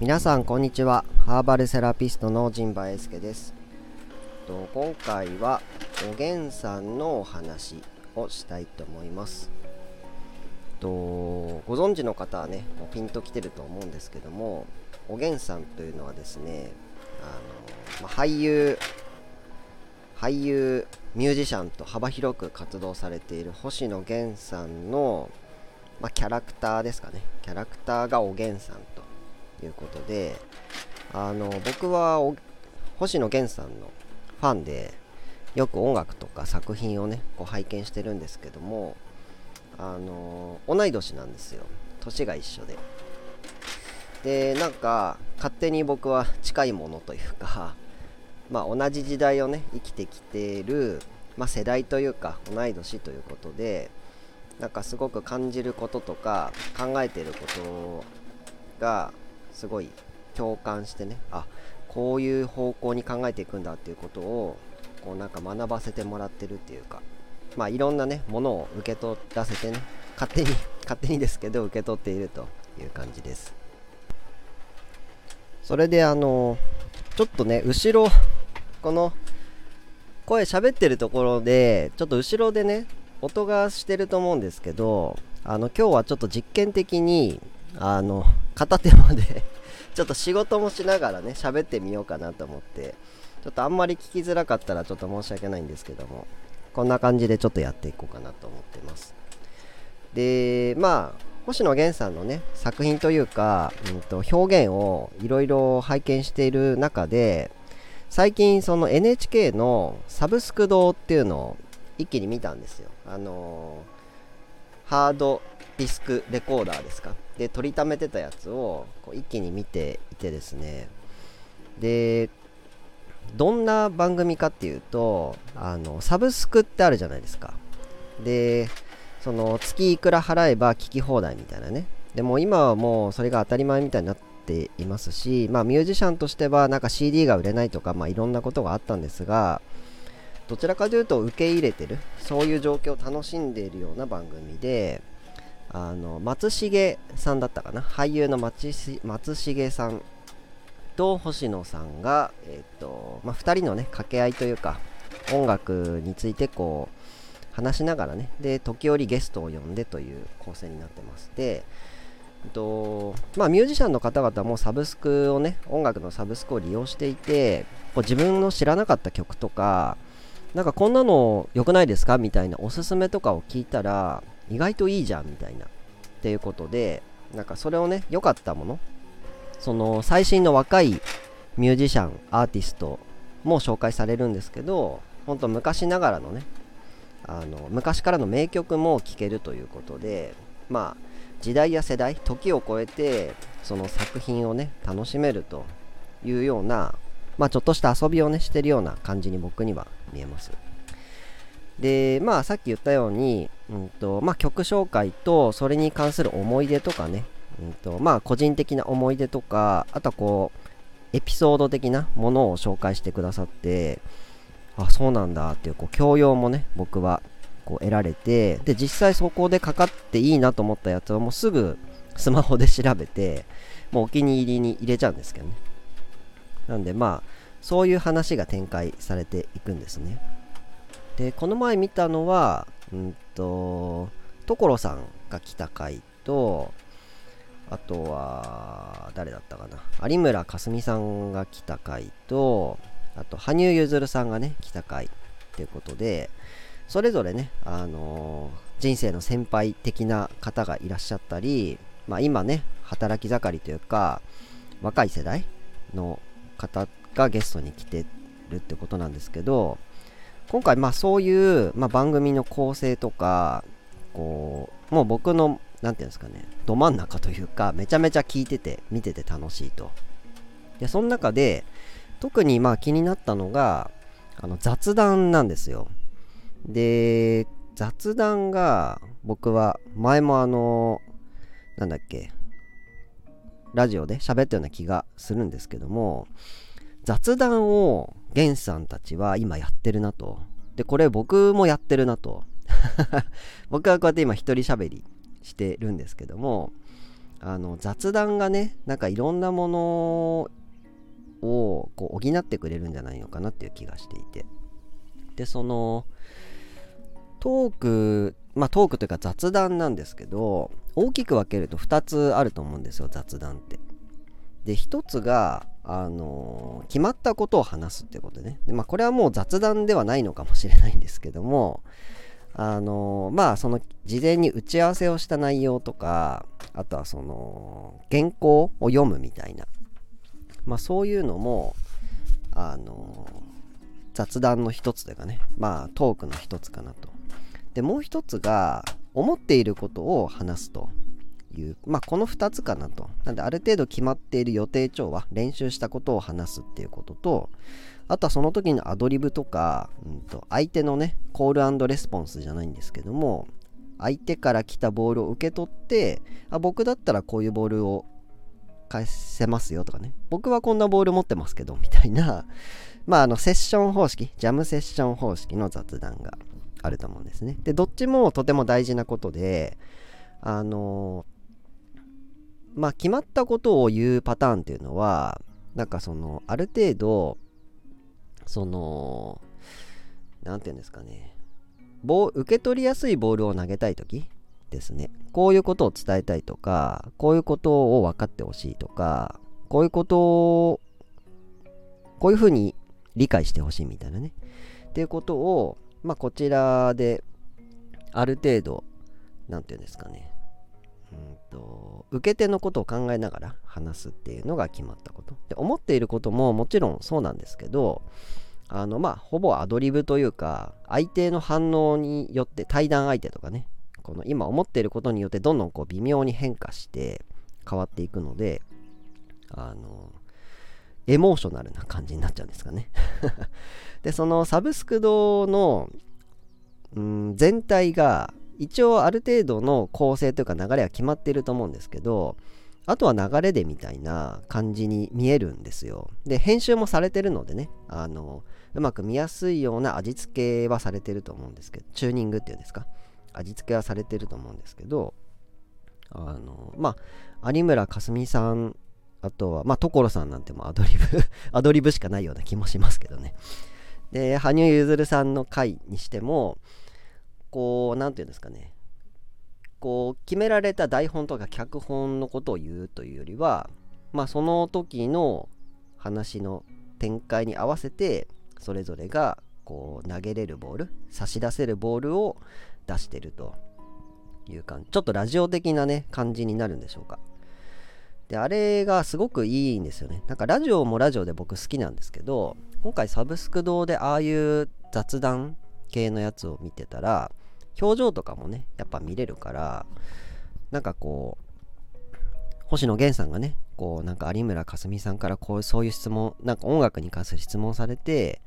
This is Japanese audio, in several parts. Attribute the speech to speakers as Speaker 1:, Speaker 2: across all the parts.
Speaker 1: 皆さんこんにちは。ハーバルセラピストの陣馬英介です。今回はおげんさんのお話をしたいと思います。ご存知の方はねもうピンときてると思うんですけどもおげんさんというのはですねあの、まあ、俳優俳優ミュージシャンと幅広く活動されている星野源さんの、まあ、キャラクターですかね。キャラクターがおげんさんと。いうことであの僕は星野源さんのファンでよく音楽とか作品をねこう拝見してるんですけどもあの同い年なんですよ。年が一緒で。でなんか勝手に僕は近いものというか まあ同じ時代をね生きてきてる、まあ、世代というか同い年ということでなんかすごく感じることとか考えてることがすごい共感してねあこういう方向に考えていくんだっていうことをこうなんか学ばせてもらってるっていうかまあいろんなねものを受け取らせてね勝手に 勝手にですけど受け取っているという感じです。それであのちょっとね後ろこの声喋ってるところでちょっと後ろでね音がしてると思うんですけどあの今日はちょっと実験的にあの片手まで ちょっと仕事もしながらね喋ってみようかなと思ってちょっとあんまり聞きづらかったらちょっと申し訳ないんですけどもこんな感じでちょっとやっていこうかなと思ってます。でまあ星野源さんのね作品というか、うんと、表現をいろいろ拝見している中で最近その NHK のサブスク堂っていうのを一気に見たんですよ。あのー、ハードディスクレコーダーですか？で撮りためてたやつをこう一気に見ていてですね。でどんな番組かっていうとあのサブスクってあるじゃないですか。でその月いくら払えば聞き放題みたいなね。でも今はもうそれが当たり前みたいになっていますしまあミュージシャンとしてはなんか CD が売れないとかまあいろんなことがあったんですがどちらかというと受け入れてるそういう状況を楽しんでいるような番組であの松重さんだったかな？俳優の松重さんと星野さんが、えーとまあ、2人のね掛け合いというか音楽についてこう話しながらねで時折ゲストを呼んでという構成になってましてとまあ、ミュージシャンの方々もサブスクをね音楽のサブスクを利用していてこう自分の知らなかった曲とかなんかこんなの良くないですか？みたいなおすすめとかを聞いたら意外といいじゃんみたいな。っていうことでなんかそれをね良かったもの。その最新の若いミュージシャンアーティストも紹介されるんですけど本当昔ながらのねあの昔からの名曲も聴けるということでまあ時代や世代時を超えてその作品をね楽しめるというようなまあちょっとした遊びをねしてるような感じに僕には見えます。でまあさっき言ったように、うんとまあ、曲紹介とそれに関する思い出とかね、うんとまあ、個人的な思い出とかあとはこうエピソード的なものを紹介してくださってあそうなんだっていうこう教養もね僕はこう得られてで実際そこでかかっていいなと思ったやつをもうすぐスマホで調べてもうお気に入りに入れちゃうんですけどね。なんでまあそういう話が展開されていくんですね。でこの前見たのはうんと所さんが来た回とあとは誰だったかな。有村架純さんが来た回とあと羽生結弦さんがね来た回っていうことでそれぞれね、あのー、人生の先輩的な方がいらっしゃったり、まあ、今ね働き盛りというか若い世代の方がゲストに来てるってことなんですけど今回まあそういう、まあ、番組の構成とかこうもう僕の何て言うんですかねど真ん中というかめちゃめちゃ聞いてて見てて楽しいと。でその中で特にまあ気になったのがあの雑談なんですよ。で雑談が僕は前もあのなんだっけラジオで喋ったような気がするんですけども雑談をゲンさんたちは今やってるなと。で、これ僕もやってるなと。僕はこうやって今一人喋りしてるんですけども、あの雑談がねなんかいろんなものをこう補ってくれるんじゃないのかなっていう気がしていてでそのトークまあトークというか雑談なんですけど大きく分けると2つあると思うんですよ雑談ってで1つがあの決まったことを話すってことね。で、まあ、これはもう雑談ではないのかもしれないんですけどもあのまあその事前に打ち合わせをした内容とかあとはその原稿を読むみたいな。まあそういうのもあの雑談の一つというかね。まあトークの一つかなと。でもう一つが思っていることを話すと。いうまあこの2つかなとなんである程度決まっている予定調和練習したことを話すっていうこととあとはその時のアドリブとか、うんと、相手のね、コールレスポンスじゃないんですけども、相手から来たボールを受け取って、あ僕だったらこういうボールを返せますよとかね、僕はこんなボール持ってますけど、みたいな、まあ、あの、セッション方式、ジャムセッション方式の雑談があると思うんですね。で、どっちもとても大事なことで、あのまあ、決まったことを言うパターンっていうのは、なんかその、ある程度、その、何て言うんですかね、ボ受け取りやすいボールを投げたいときですね。こういうことを伝えたいとか、こういうことを分かってほしいとか、こういうことを、こういうふうに理解してほしいみたいなね。っていうことを、まあ、こちらで、ある程度、何て言うんですかね。うんと受け手のことを考えながら話すっていうのが決まったこと。で思っていることももちろんそうなんですけどあのまあほぼアドリブというか相手の反応によって対談相手とかねこの今思っていることによってどんどんこう微妙に変化して変わっていくのであのエモーショナルな感じになっちゃうんですかね。でそのサブスク堂の、うん、全体が一応ある程度の構成というか流れは決まっていると思うんですけどあとは流れでみたいな感じに見えるんですよ。で編集もされてるのでねあのうまく見やすいような味付けはされてると思うんですけどチューニングっていうんですか？味付けはされてると思うんですけどあのまあ有村架純さんあとはまあ所さんなんてもアドリブ アドリブしかないような気もしますけどね。で羽生結弦さんの回にしてもこう何て言うんですかね。こう決められた台本とか脚本のことを言うというよりはまあその時の話の展開に合わせてそれぞれがこう投げれるボール差し出せるボールを出してるという感じ。ちょっとラジオ的なね感じになるんでしょうか。であれがすごくいいんですよね。なんかラジオもラジオで僕好きなんですけど今回サブスク堂でああいう雑談系のやつを見てたら表情とかもねやっぱ見れるからなんかこう星野源さんがねこうなんか有村架純さんからこうそういう質問なんか音楽に関する質問されて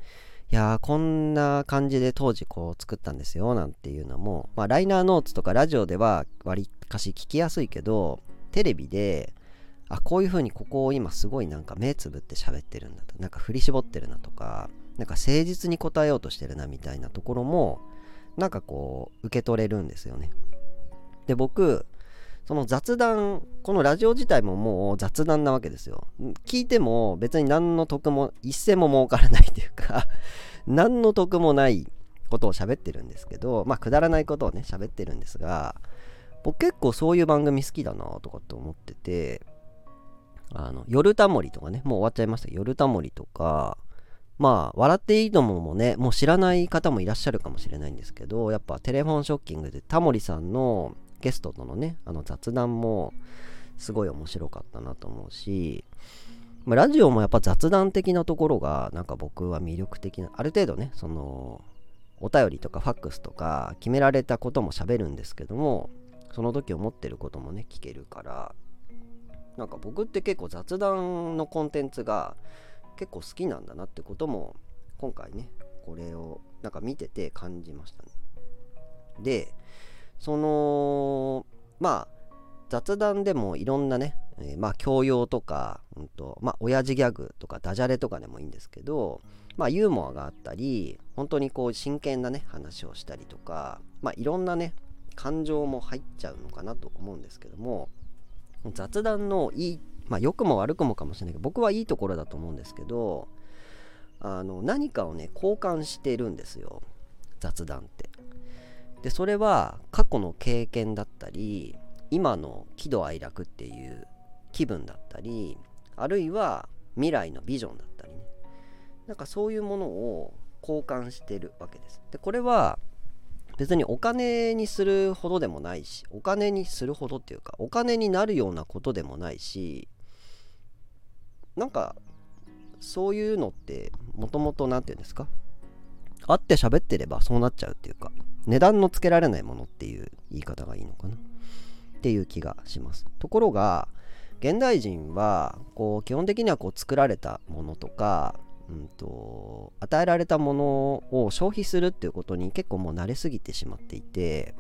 Speaker 1: いやーこんな感じで当時こう作ったんですよなんていうのもまあライナーノーツとかラジオではわりかし聞きやすいけどテレビであこういう風にここを今すごいなんか目つぶって喋ってるんだとなんか振り絞ってるなとかなんか誠実に答えようとしてるなみたいなところもなんかこう受け取れるんですよね。で僕その雑談このラジオ自体ももう雑談なわけですよ。聞いても別に何の得も一銭も儲からないというか 何の得もないことを喋ってるんですけどまあくだらないことをね喋ってるんですが僕結構そういう番組好きだなとかって思っててあの夜タモリとかねもう終わっちゃいました。夜タモリとかまあ、笑っていいとももね、もう知らない方もいらっしゃるかもしれないんですけど、やっぱテレフォンショッキングでタモリさんのゲストとのね、あの雑談もすごい面白かったなと思うし、まあ、ラジオもやっぱ雑談的なところがなんか僕は魅力的な、ある程度ね、その、お便りとかファックスとか決められたことも喋るんですけども、その時思ってることもね、聞けるから、なんか僕って結構雑談のコンテンツが結構好きなんだなってことも今回ねこれをなんか見てて感じましたね。でそのまあ雑談でもいろんなね、えー、まあ教養とか、うんとまあ親父ギャグとかダジャレとかでもいいんですけどまあユーモアがあったり本当にこう真剣なね話をしたりとかまあいろんなね感情も入っちゃうのかなと思うんですけども雑談のいいまあ良くも悪くもかもしれないけど僕はいいところだと思うんですけどあの何かをね交換してるんですよ。雑談って。でそれは過去の経験だったり今の喜怒哀楽っていう気分だったりあるいは未来のビジョンだったりね。なんかそういうものを交換してるわけです。でこれは別にお金にするほどでもないしお金にするほどっていうかお金になるようなことでもないしなんかそういうのってもともと何て言うんですか？会って喋ってればそうなっちゃうっていうか値段のつけられないものっていう言い方がいいのかな？っていう気がします。ところが現代人はこう基本的にはこう作られたものとか、うんと、与えられたものを消費するっていうことに結構もう慣れすぎてしまっていて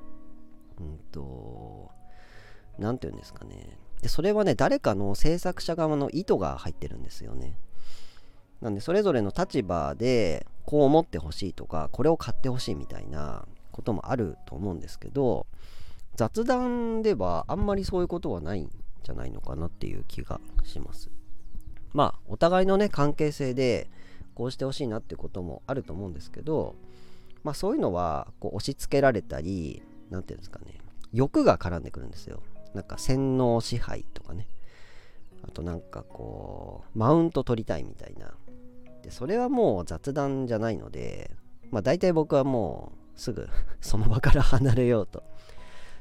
Speaker 1: うんと何て言うんですかね。でそれはね誰かの制作者側の意図が入ってるんですよね。なんでそれぞれの立場でこう思ってほしいとかこれを買ってほしいみたいなこともあると思うんですけど雑談ではあんまりそういうことはないんじゃないのかなっていう気がします。まあお互いのね関係性でこうしてほしいなってこともあると思うんですけどまあそういうのはこう押し付けられたり何て言うんですかね欲が絡んでくるんですよ。なんか洗脳支配とかね。あとなんかこうマウント取りたいみたいな。でそれはもう雑談じゃないのでまあ大体僕はもうすぐ その場から離れようと。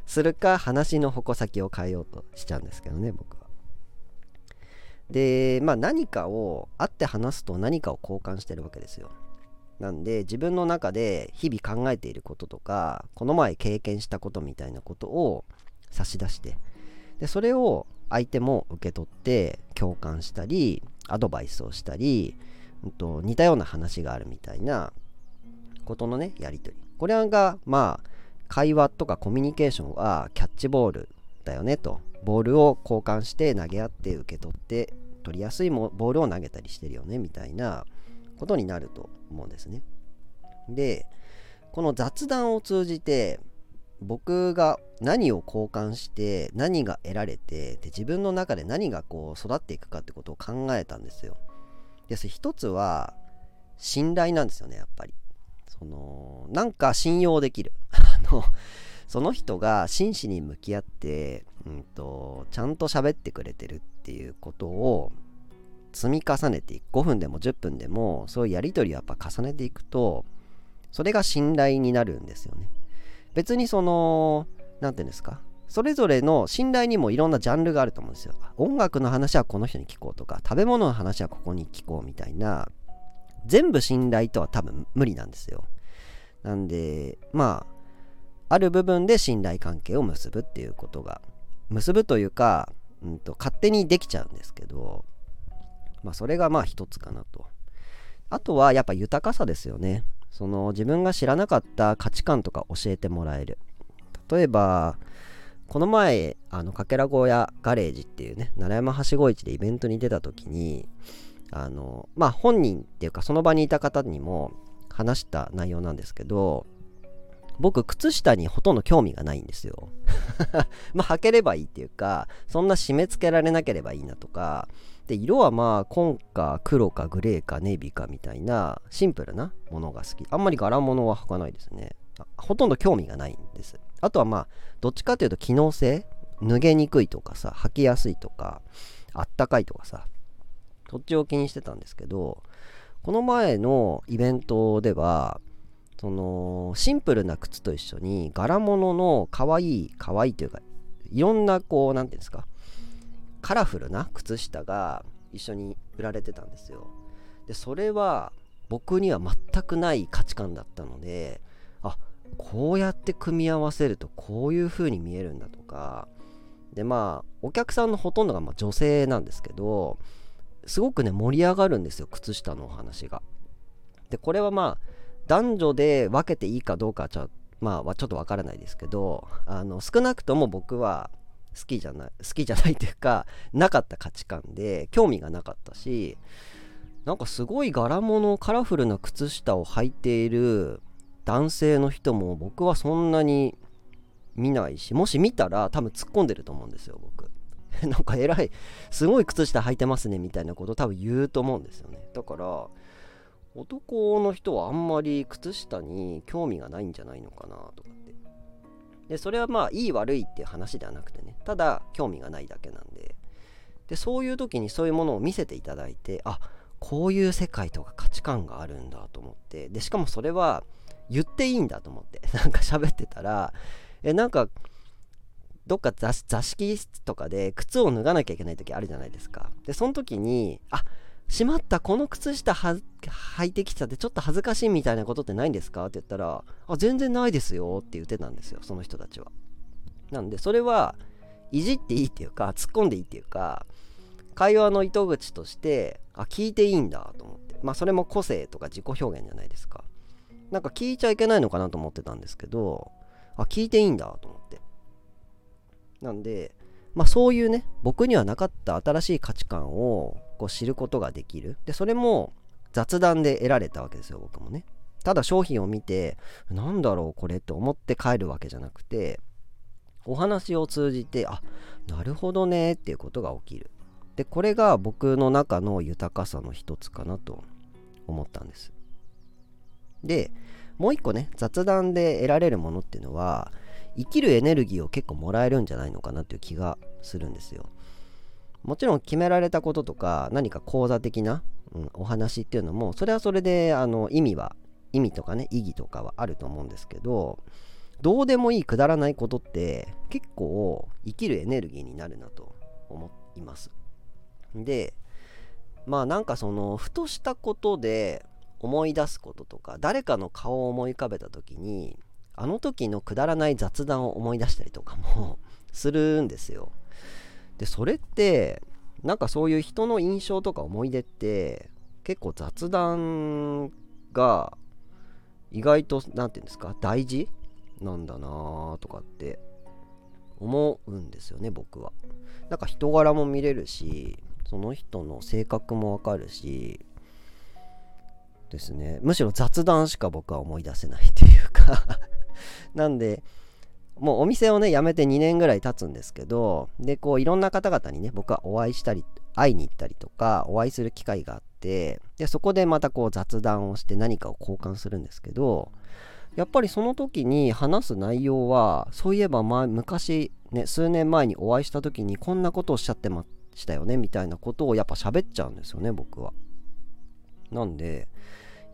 Speaker 1: するか話の矛先を変えようとしちゃうんですけどね僕は。でまあ何かを会って話すと何かを交換してるわけですよ。なんで自分の中で日々考えていることとかこの前経験したことみたいなことを差し出して。でそれを相手も受け取って共感したりアドバイスをしたり、うんと、似たような話があるみたいなことのねやり取り。これがまあ会話とかコミュニケーションはキャッチボールだよねと。ボールを交換して投げ合って受け取って取りやすいボールを投げたりしてるよねみたいなことになると思うんですね。でこの雑談を通じて僕が何を交換して何が得られてで自分の中で何がこう育っていくかってことを考えたんですよ。で一つは信頼なんですよねやっぱり。そのなんか信用できる。あのその人が真摯に向き合って、うんと、ちゃんと喋ってくれてるっていうことを積み重ねていく5分でも10分でもそういうやり取りをやっぱ重ねていくとそれが信頼になるんですよね。別にその、何て言うんですか、それぞれの信頼にもいろんなジャンルがあると思うんですよ。音楽の話はこの人に聞こうとか、食べ物の話はここに聞こうみたいな、全部信頼とは多分無理なんですよ。なんで、まあ、ある部分で信頼関係を結ぶっていうことが、結ぶというか、うんと、勝手にできちゃうんですけど、まあ、それがまあ一つかなと。あとはやっぱ豊かさですよね。その自分が知らなかった価値観とか教えてもらえる。例えばこの前あのかけら小屋ガレージっていうね奈良山はしご市でイベントに出た時にあのまあ本人っていうかその場にいた方にも話した内容なんですけど僕靴下にほとんど興味がないんですよ。まあ履ければいいっていうかそんな締め付けられなければいいなとかで色はまあ紺か黒かグレーかネイビーかみたいなシンプルなものが好き。あんまり柄物は履かないですね。ほとんど興味がないんです。あとはまあどっちかというと機能性脱げにくいとかさ履きやすいとかあったかいとかさそっちを気にしてたんですけどこの前のイベントではそのシンプルな靴と一緒に柄物の可愛い可愛いというかいろんなこう何て言うんですかカラフルな靴下が一緒に売られてたんですよ。でそれは僕には全くない価値観だったのであこうやって組み合わせるとこういう風に見えるんだとか。でまあお客さんのほとんどがま女性なんですけどすごくね盛り上がるんですよ靴下のお話が。でこれはまあ男女で分けていいかどうかはまあちょっとわからないですけどあの少なくとも僕は好きじゃない好きじゃないというか なかった価値観で興味がなかったしなんかすごい柄物カラフルな靴下を履いている男性の人も僕はそんなに見ないしもし見たら多分突っ込んでると思うんですよ僕。なんか偉いすごい靴下履いてますねみたいなこと多分言うと思うんですよね。だから男の人はあんまり靴下に興味がないんじゃないのかなとかって。でそれはまあいい悪いっていう話ではなくてねただ興味がないだけなんで。でそういう時にそういうものを見せていただいてあこういう世界とか価値観があるんだと思って。でしかもそれは言っていいんだと思って。なんか喋ってたらえなんかどっか座敷室とかで靴を脱がなきゃいけない時あるじゃないですか。でその時にあしまったこの靴下履いてきちゃってちょっと恥ずかしいみたいなことってないんですかって言ったらあ全然ないですよって言ってたんですよその人たちは。なんでそれはいじっていいっていうか突っ込んでいいっていうか会話の糸口としてあ聞いていいんだと思って。まあそれも個性とか自己表現じゃないですか。なんか聞いちゃいけないのかなと思ってたんですけどあ聞いていいんだと思って。なんでまあそういうね僕にはなかった新しい価値観をこう知ることができる。でそれも雑談で得られたわけですよ僕もね。ただ商品を見てなんだろうこれって思って帰るわけじゃなくてお話を通じてあなるほどねっていうことが起きる。でこれが僕の中の豊かさの一つかなと思ったんです。でもう一個ね雑談で得られるものっていうのは生きるエネルギーを結構もらえるんじゃないのかなっていう気がするんですよ。もちろん決められたこととか何か講座的な、うん、お話っていうのもそれはそれであの意味は意味とかね意義とかはあると思うんですけどどうでもいいくだらないことって結構生きるエネルギーになるなと思います。でまあなんかそのふとしたことで思い出すこととか誰かの顔を思い浮かべた時にあの時のくだらない雑談を思い出したりとかも するんですよ。でそれってなんかそういう人の印象とか思い出って結構雑談が意外と何て言うんですか大事なんだなとかって思うんですよね僕は。なんか人柄も見れるしその人の性格もわかるしですね。むしろ雑談しか僕は思い出せないっていうか。なんでもうお店をね辞めて2年ぐらい経つんですけどでこういろんな方々にね僕はお会いしたり会いに行ったりとかお会いする機会があってでそこでまたこう雑談をして何かを交換するんですけどやっぱりその時に話す内容はそういえば前昔ね数年前にお会いした時にこんなことをおっしゃってましたよねみたいなことをやっぱ喋っちゃうんですよね僕は。なんで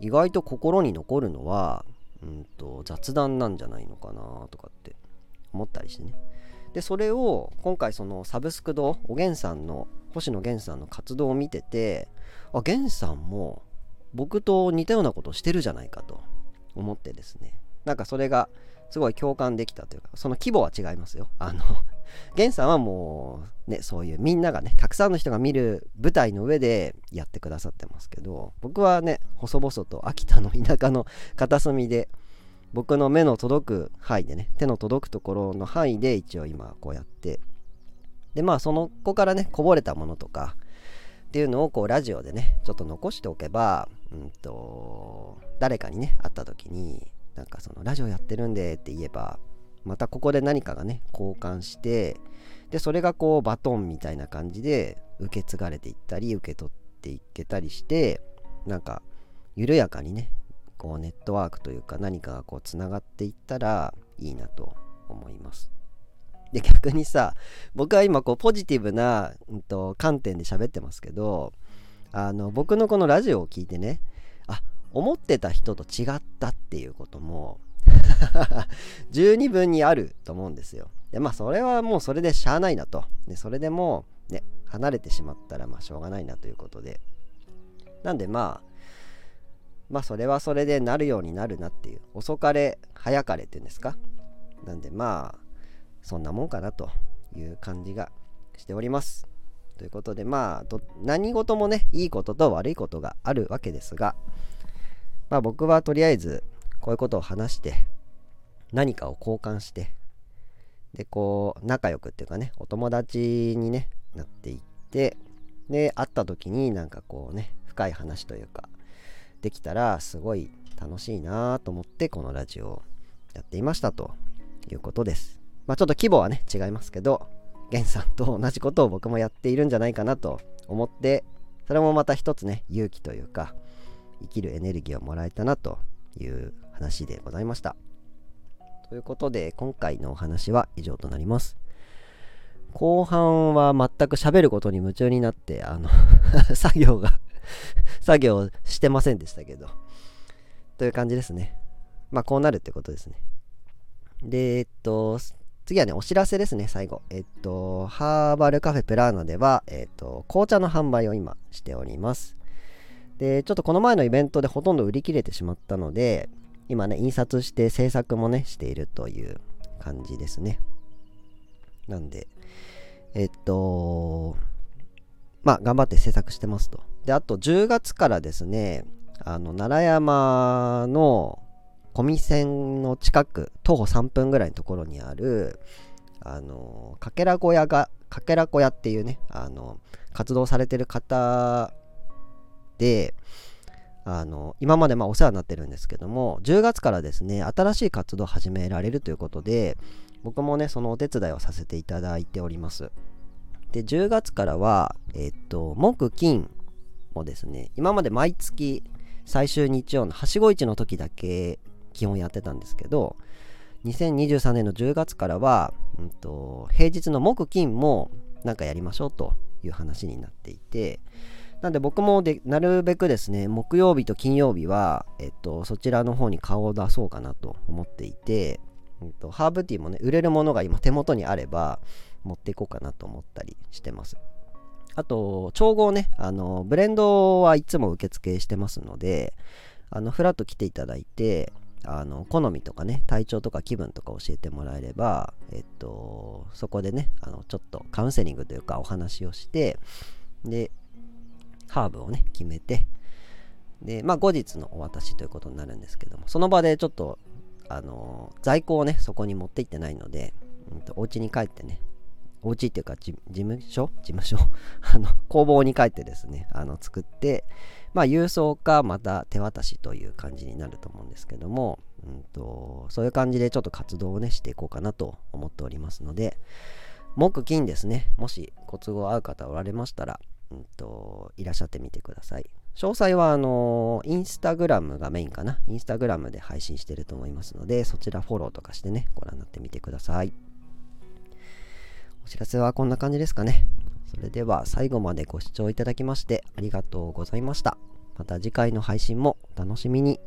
Speaker 1: 意外と心に残るのは、うんと、雑談なんじゃないのかなとかって思ったりしてね。でそれを今回そのサブスク堂おげんさんの星野源さんの活動を見ててあ源さんも僕と似たようなことをしてるじゃないかと思ってですねなんかそれがすごい共感できたというかその規模は違いますよあの源さんはもうねそういうみんながねたくさんの人が見る舞台の上でやってくださってますけど僕はね細々と秋田の田舎の片隅で僕の目の届く範囲でね手の届くところの範囲で一応今こうやって。でまあその子からねこぼれたものとかっていうのをこうラジオでねちょっと残しておけば、うんと、誰かにね会った時になんかそのラジオやってるんでって言えばまたここで何かがね交換してでそれがこうバトンみたいな感じで受け継がれていったり受け取っていけたりしてなんか緩やかにねこうネットワークというか何かがこうつながっていったらいいなと思います。で逆にさ僕は今こうポジティブな、うんと、観点で喋ってますけどあの僕のこのラジオを聞いてねあ思ってた人と違ったっていうことも 十二分にあると思うんですよ。でまあそれはもうそれでしゃあないなと。でそれでもね離れてしまったらまあしょうがないなということで。なんでまあまあそれはそれでなるようになるなっていう遅かれ早かれっていうんですか？なんでまあそんなもんかなという感じがしております。ということでまあ何事もねいいことと悪いことがあるわけですがまあ僕はとりあえずこういうことを話して何かを交換してでこう仲良くっていうかねお友達に、ね、なっていってで会った時になんかこうね深い話というかできたらすごい楽しいなと思ってこのラジオをやっていましたということです。まあちょっと規模はね違いますけどゲンさんと同じことを僕もやっているんじゃないかなと思ってそれもまた一つね勇気というか生きるエネルギーをもらえたなという話でございましたということで今回のお話は以上となります後半は全く喋ることに夢中になってあの 作業が作業してませんでしたけどという感じですねまあこうなるってことですねでえっと次はね、お知らせですね、最後。えっと、ハーバルカフェプラーナでは、えっと、紅茶の販売を今しております。で、ちょっとこの前のイベントでほとんど売り切れてしまったので、今ね、印刷して制作もね、しているという感じですね。なんで、えっと、まあ、頑張って制作してますと。で、あと10月からですね、あの、奈良山の小見線の近く徒歩3分ぐらいのところにあるあのかけら小屋がかけら小屋っていうねあの活動されてる方であの今までまお世話になってるんですけども10月からですね新しい活動を始められるということで僕もねそのお手伝いをさせていただいております。で10月からはえっと木金もですね今まで毎月最終日曜のはしご市の時だけ基本やってたんですけど2023年の10月からは、うんと、平日の木金もなんかやりましょうという話になっていてなんで僕もでなるべくですね木曜日と金曜日は、えっと、そちらの方に顔を出そうかなと思っていて、うんと、ハーブティーもね売れるものが今手元にあれば持っていこうかなと思ったりしてます。あと調合ね。あのブレンドはいつも受付してますのであのフラッと来ていただいてあの好みとかね体調とか気分とか教えてもらえれば、えっと、そこでねあのちょっとカウンセリングというかお話をしてでハーブをね決めてでまあ後日のお渡しということになるんですけどもその場でちょっとあの在庫をねそこに持って行ってないので、うんと、お家に帰ってねお家っていうか事務所？事務所？あの工房に帰ってですねあの作ってまあ、郵送かまた手渡しという感じになると思うんですけども、うんと、そういう感じでちょっと活動をねしていこうかなと思っておりますので木金ですね。もしご都合合う方おられましたら、うんと、いらっしゃってみてください。詳細はあのインスタグラムがメインかな。インスタグラムで配信してると思いますのでそちらフォローとかしてねご覧になってみてください。お知らせはこんな感じですかね。それでは最後までご視聴いただきましてありがとうございました。また次回の配信もお楽しみに。